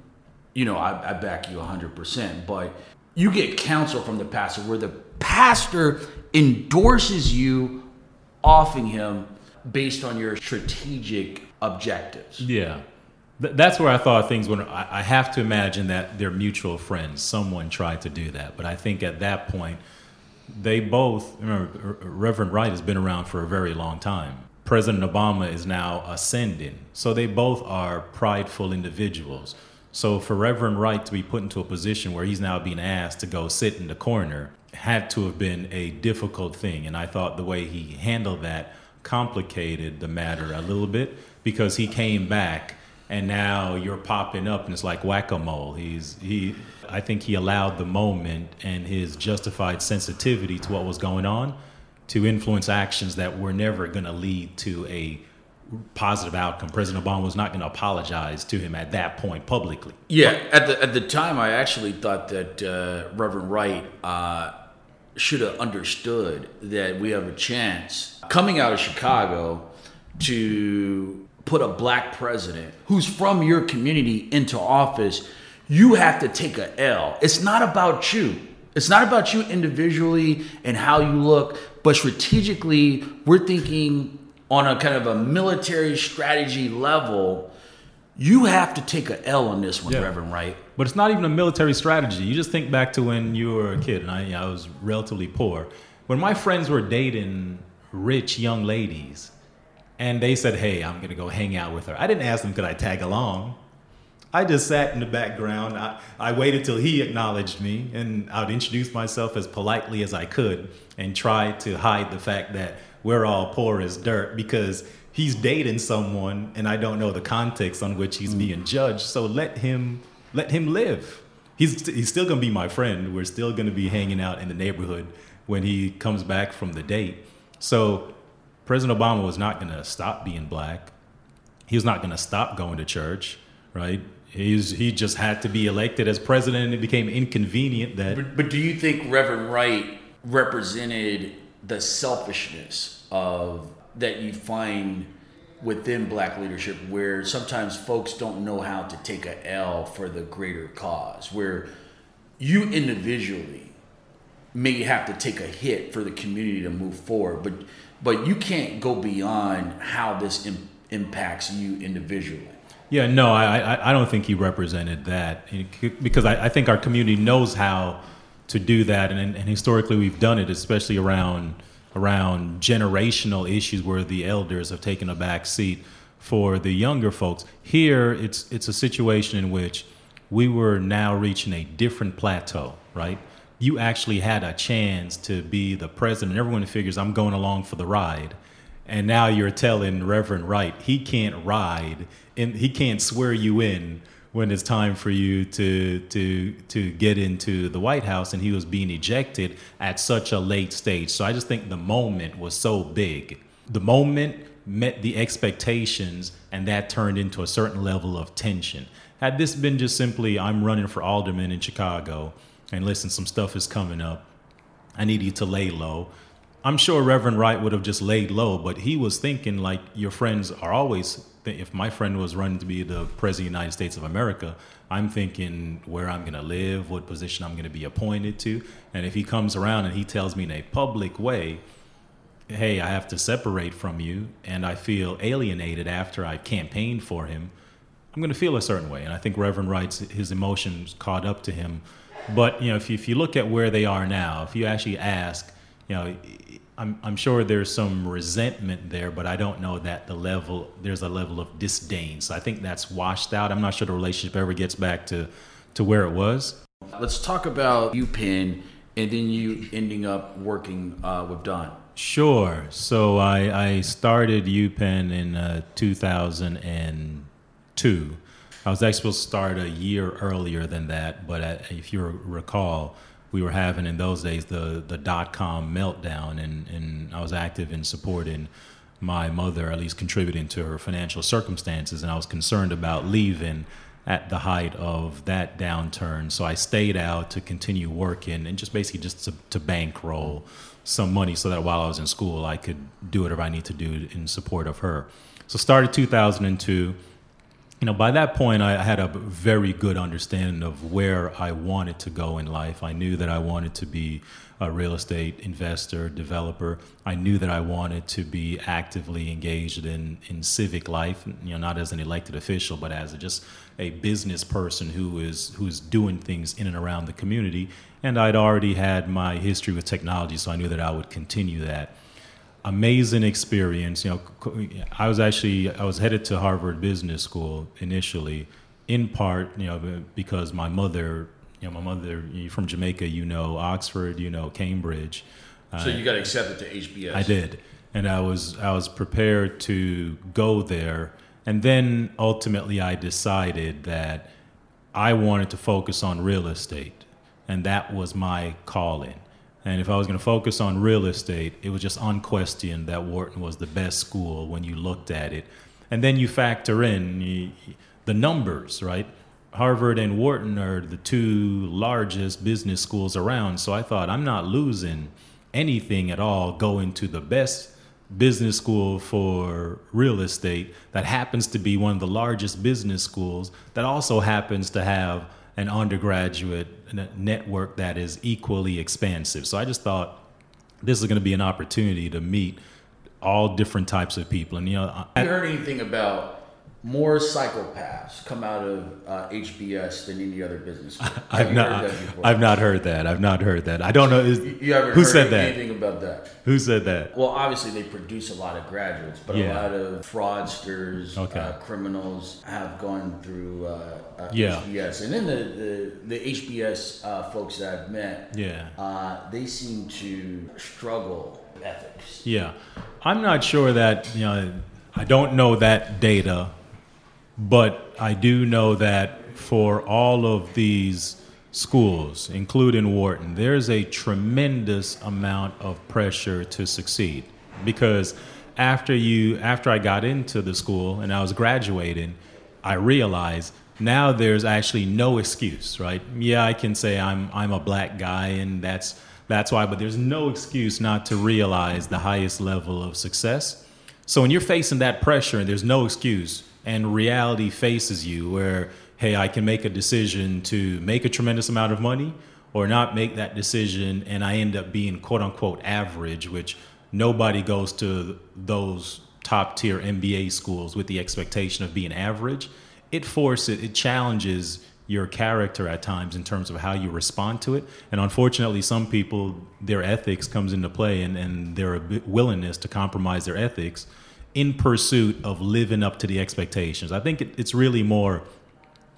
you know I, I back you 100%. But you get counsel from the pastor where the pastor endorses you, offing him based on your strategic objectives. Yeah. That's where I thought things went. I have to imagine that they're mutual friends. Someone tried to do that, but I think at that point, they both remember Reverend Wright has been around for a very long time. President Obama is now ascending. So they both are prideful individuals. So for Reverend Wright to be put into a position where he's now being asked to go sit in the corner had to have been a difficult thing. And I thought the way he handled that complicated the matter a little bit because he came back and now you're popping up and it's like whack-a-mole. He's he I think he allowed the moment and his justified sensitivity to what was going on to influence actions that were never going to lead to a positive outcome. President Obama was not going to apologize to him at that point publicly. Yeah, at the at the time, I actually thought that uh, Reverend Wright uh, should have understood that we have a chance coming out of Chicago to put a black president who's from your community into office. You have to take a L. It's not about you. It's not about you individually and how you look, but strategically, we're thinking on a kind of a military strategy level. You have to take a L on this one, yeah. Reverend Wright. But it's not even a military strategy. You just think back to when you were a kid, and I, I was relatively poor. When my friends were dating rich young ladies, and they said, "Hey, I'm gonna go hang out with her," I didn't ask them could I tag along. I just sat in the background. I, I waited till he acknowledged me, and I would introduce myself as politely as I could and try to hide the fact that we're all poor as dirt because he's dating someone and I don't know the context on which he's mm. being judged. So let him let him live. He's he's still gonna be my friend. We're still gonna be hanging out in the neighborhood when he comes back from the date. So President Obama was not gonna stop being black. He was not gonna stop going to church, right? He's, he just had to be elected as president and it became inconvenient that. But, but do you think Reverend Wright represented the selfishness of that you find within black leadership where sometimes folks don't know how to take a L for the greater cause, where you individually may have to take a hit for the community to move forward, but but you can't go beyond how this Im- impacts you individually. Yeah, no, I, I, don't think he represented that because I, I think our community knows how to do that, and, and historically we've done it, especially around around generational issues where the elders have taken a back seat for the younger folks. Here, it's it's a situation in which we were now reaching a different plateau, right? You actually had a chance to be the president. Everyone figures I'm going along for the ride and now you're telling Reverend Wright he can't ride and he can't swear you in when it's time for you to to to get into the White House and he was being ejected at such a late stage. So I just think the moment was so big. The moment met the expectations and that turned into a certain level of tension. Had this been just simply I'm running for alderman in Chicago and listen some stuff is coming up. I need you to lay low I'm sure Reverend Wright would have just laid low, but he was thinking like your friends are always. If my friend was running to be the president of the United States of America, I'm thinking where I'm going to live, what position I'm going to be appointed to, and if he comes around and he tells me in a public way, "Hey, I have to separate from you," and I feel alienated after I campaigned for him, I'm going to feel a certain way. And I think Reverend Wright's his emotions caught up to him. But you know, if you, if you look at where they are now, if you actually ask you know, I'm, I'm sure there's some resentment there, but I don't know that the level, there's a level of disdain. So I think that's washed out. I'm not sure the relationship ever gets back to, to where it was. Let's talk about UPenn and then you ending up working uh, with Don. Sure. So I, I started UPenn in uh, 2002. I was actually supposed to start a year earlier than that, but uh, if you recall, we were having in those days the the dot com meltdown, and and I was active in supporting my mother, at least contributing to her financial circumstances, and I was concerned about leaving at the height of that downturn. So I stayed out to continue working and just basically just to, to bankroll some money so that while I was in school, I could do whatever I need to do in support of her. So started 2002 you know, by that point, I had a very good understanding of where I wanted to go in life. I knew that I wanted to be a real estate investor, developer. I knew that I wanted to be actively engaged in, in civic life, you know, not as an elected official, but as a, just a business person who is who's doing things in and around the community. And I'd already had my history with technology, so I knew that I would continue that amazing experience. You know, I was actually I was headed to Harvard Business School initially, in part, you know, because my mother, you know, my mother from Jamaica, you know, Oxford, you know, Cambridge. So uh, you got accepted to HBS. I did, and I was I was prepared to go there, and then ultimately I decided that I wanted to focus on real estate, and that was my calling. And if I was going to focus on real estate, it was just unquestioned that Wharton was the best school when you looked at it. And then you factor in the numbers, right? Harvard and Wharton are the two largest business schools around. So I thought, I'm not losing anything at all going to the best business school for real estate that happens to be one of the largest business schools that also happens to have an undergraduate network that is equally expansive. So I just thought this is going to be an opportunity to meet all different types of people. And you know, I, you heard anything about more psychopaths come out of uh, HBS than any other business. (laughs) I've not. I've not heard that. I've not heard that. I don't know. Is, you ever who said that? Anything about that? Who said that? Well, obviously they produce a lot of graduates, but yeah. a lot of fraudsters, okay. uh, criminals have gone through uh, uh yeah. HBS, and then the the, the HBS uh, folks that I've met, yeah, uh, they seem to struggle with ethics. Yeah, I'm not sure that you know. I don't know that data but I do know that for all of these schools, including Wharton, there's a tremendous amount of pressure to succeed because after you after I got into the school and I was graduating, I realized now there's actually no excuse, right? Yeah, I can say I'm I'm a black guy and that's that's why, but there's no excuse not to realize the highest level of success. So when you're facing that pressure and there's no excuse, and reality faces you where hey i can make a decision to make a tremendous amount of money or not make that decision and i end up being quote unquote average which nobody goes to those top tier mba schools with the expectation of being average. It forces it challenges your character at times in terms of how you respond to it. And unfortunately some people their ethics comes into play and, and their willingness to compromise their ethics in pursuit of living up to the expectations. I think it, it's really more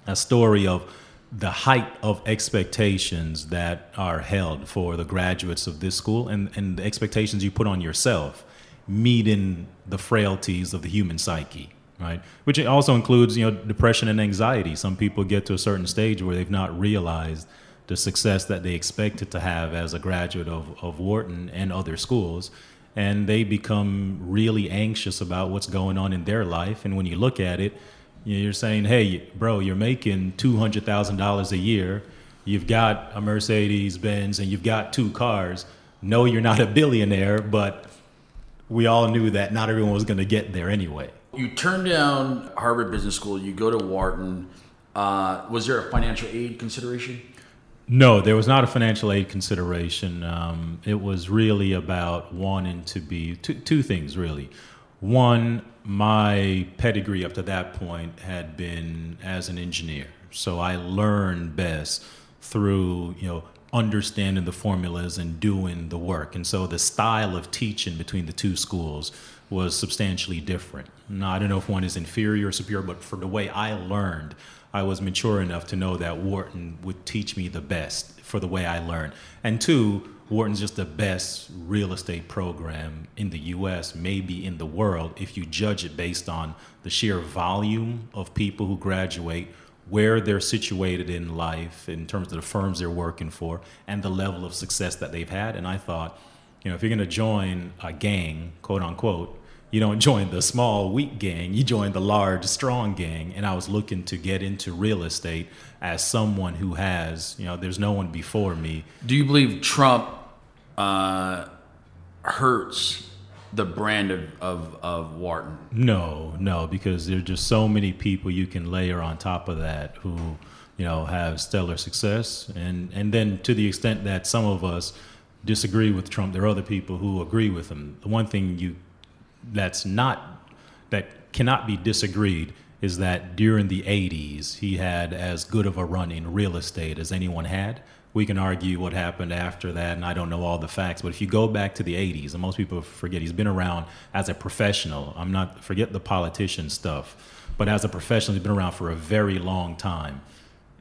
a story of the height of expectations that are held for the graduates of this school and, and the expectations you put on yourself meeting the frailties of the human psyche right? Which also includes you know depression and anxiety. Some people get to a certain stage where they've not realized the success that they expected to have as a graduate of, of wharton and other schools and they become really anxious about what's going on in their life. And when you look at it, you're saying, hey, bro, you're making $200,000 a year. You've got a Mercedes Benz and you've got two cars. No, you're not a billionaire, but we all knew that not everyone was going to get there anyway. You turn down Harvard Business School, you go to Wharton. Uh, was there a financial aid consideration? No, there was not a financial aid consideration. Um, it was really about wanting to be two, two things, really. One, my pedigree up to that point had been as an engineer, so I learned best through you know understanding the formulas and doing the work. And so the style of teaching between the two schools was substantially different. Now, I don't know if one is inferior or superior, but for the way I learned, I was mature enough to know that Wharton would teach me the best for the way I learned. And two, Wharton's just the best real estate program in the US, maybe in the world, if you judge it based on the sheer volume of people who graduate, where they're situated in life in terms of the firms they're working for, and the level of success that they've had. And I thought, you know, if you're going to join a gang, quote unquote, you don't join the small, weak gang, you join the large, strong gang. And I was looking to get into real estate as someone who has, you know, there's no one before me. Do you believe Trump uh, hurts the brand of, of, of Wharton? No, no, because there are just so many people you can layer on top of that who, you know, have stellar success. And, and then to the extent that some of us disagree with Trump, there are other people who agree with him. The one thing you that's not that cannot be disagreed is that during the 80s he had as good of a run in real estate as anyone had we can argue what happened after that, and I don't know all the facts. But if you go back to the 80s, and most people forget, he's been around as a professional. I'm not, forget the politician stuff, but as a professional, he's been around for a very long time.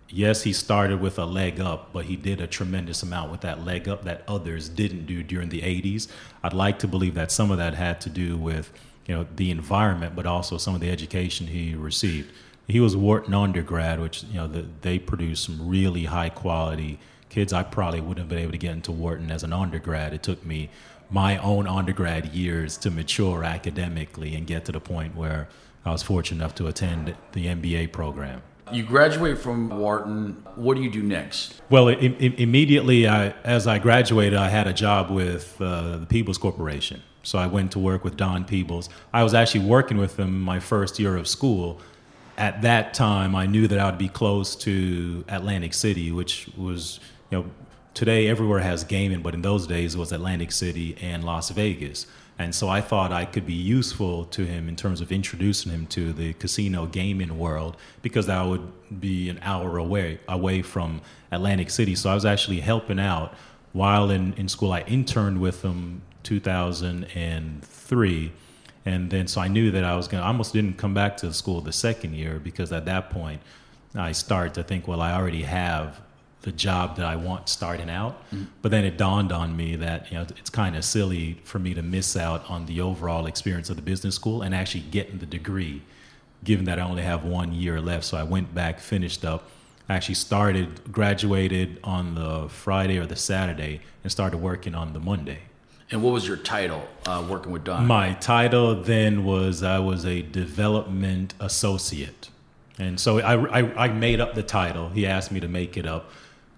Yes, he started with a leg up, but he did a tremendous amount with that leg up that others didn't do during the 80s. I'd like to believe that some of that had to do with you know the environment, but also some of the education he received. He was Wharton undergrad, which you know the, they produced some really high quality kids I probably wouldn't have been able to get into Wharton as an undergrad. It took me my own undergrad years to mature academically and get to the point where I was fortunate enough to attend the MBA program. You graduate from Wharton. What do you do next? Well, I- I- immediately I, as I graduated, I had a job with uh, the Peebles Corporation. So I went to work with Don Peebles. I was actually working with him my first year of school. At that time, I knew that I would be close to Atlantic City, which was you know, today everywhere has gaming, but in those days it was Atlantic City and Las Vegas. And so I thought I could be useful to him in terms of introducing him to the casino gaming world because that would be an hour away away from Atlantic City. So I was actually helping out while in, in school. I interned with him 2003. And then so I knew that I was going to, I almost didn't come back to school the second year because at that point I started to think, well, I already have the job that I want starting out. Mm-hmm. But then it dawned on me that you know it's kind of silly for me to miss out on the overall experience of the business school and actually getting the degree, given that I only have one year left. So I went back, finished up. Actually started, graduated on the Friday or the Saturday, and started working on the Monday. And what was your title uh, working with Don? My title then was I was a development associate. And so I, I, I made up the title. He asked me to make it up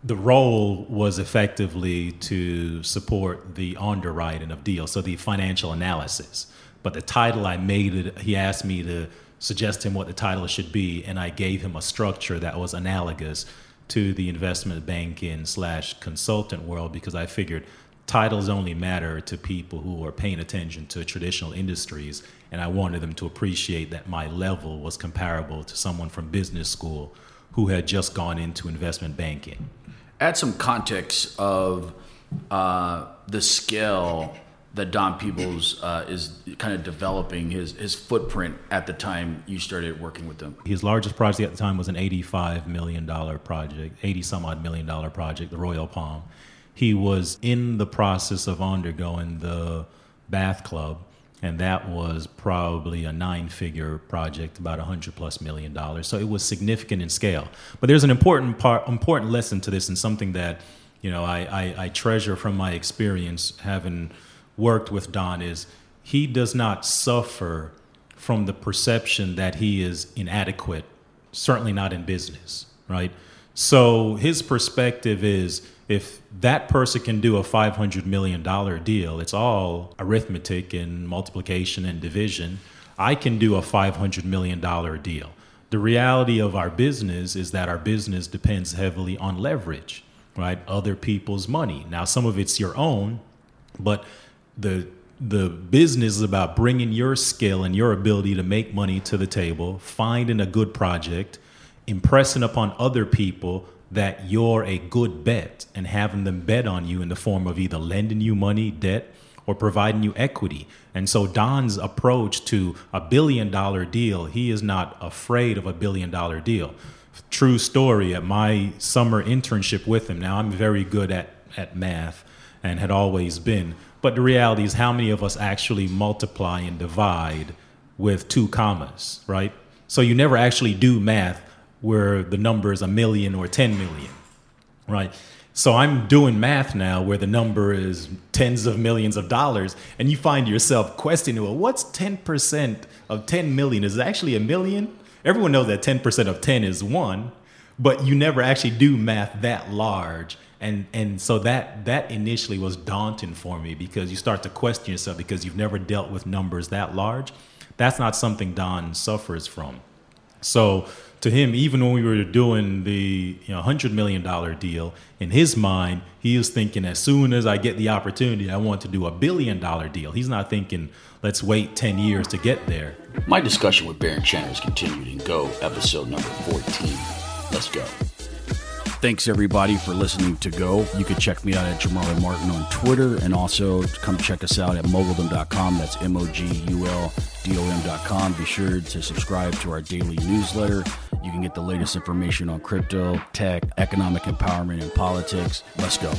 the role was effectively to support the underwriting of deals, so the financial analysis. But the title I made it, he asked me to suggest him what the title should be, and I gave him a structure that was analogous to the investment banking slash consultant world because I figured titles only matter to people who are paying attention to traditional industries, and I wanted them to appreciate that my level was comparable to someone from business school who had just gone into investment banking add some context of uh, the scale that Don Peebles uh, is kind of developing his, his footprint at the time you started working with them. His largest project at the time was an $85 million project, 80 some odd million dollar project, the Royal Palm. He was in the process of undergoing the Bath Club and that was probably a nine figure project about a 100 plus million dollars. So it was significant in scale. But there's an important part important lesson to this and something that you know I, I, I treasure from my experience having worked with don is he does not suffer from the perception that he is inadequate certainly not in business right? So his perspective is if that person can do a $500 million deal, it's all arithmetic and multiplication and division. I can do a $500 million deal. The reality of our business is that our business depends heavily on leverage, right? Other people's money. Now, some of it's your own, but the the business is about bringing your skill and your ability to make money to the table, finding a good project, impressing upon other people that you're a good bet and having them bet on you in the form of either lending you money, debt, or providing you equity. And so Don's approach to a billion dollar deal, he is not afraid of a billion dollar deal. True story at my summer internship with him. Now I'm very good at, at math and had always been. But the reality is how many of us actually multiply and divide with two commas, right? So you never actually do math where the number is a million or 10 million, right? So I'm doing math now where the number is tens of millions of dollars, and you find yourself questioning, well, what's 10% of 10 million? Is actually a million? Everyone knows that 10% of 10 is one, but you never actually do math that large and and so that that initially was daunting for me because you start to question yourself because you've never dealt with numbers that large that's not something don suffers from so to him even when we were doing the you know 100 million dollar deal in his mind he is thinking as soon as i get the opportunity i want to do a billion dollar deal. He's not thinking let's wait 10 years to get there. My discussion with Barron Channer continued in go episode number 14 let's go Thanks everybody for listening to Go. You can check me out at Jamarlin Martin on Twitter and also come check us out at moguldom.com. That's M O G U L D O M.com. Be sure to subscribe to our daily newsletter. You can get the latest information on crypto, tech, economic empowerment, and politics. Let's go.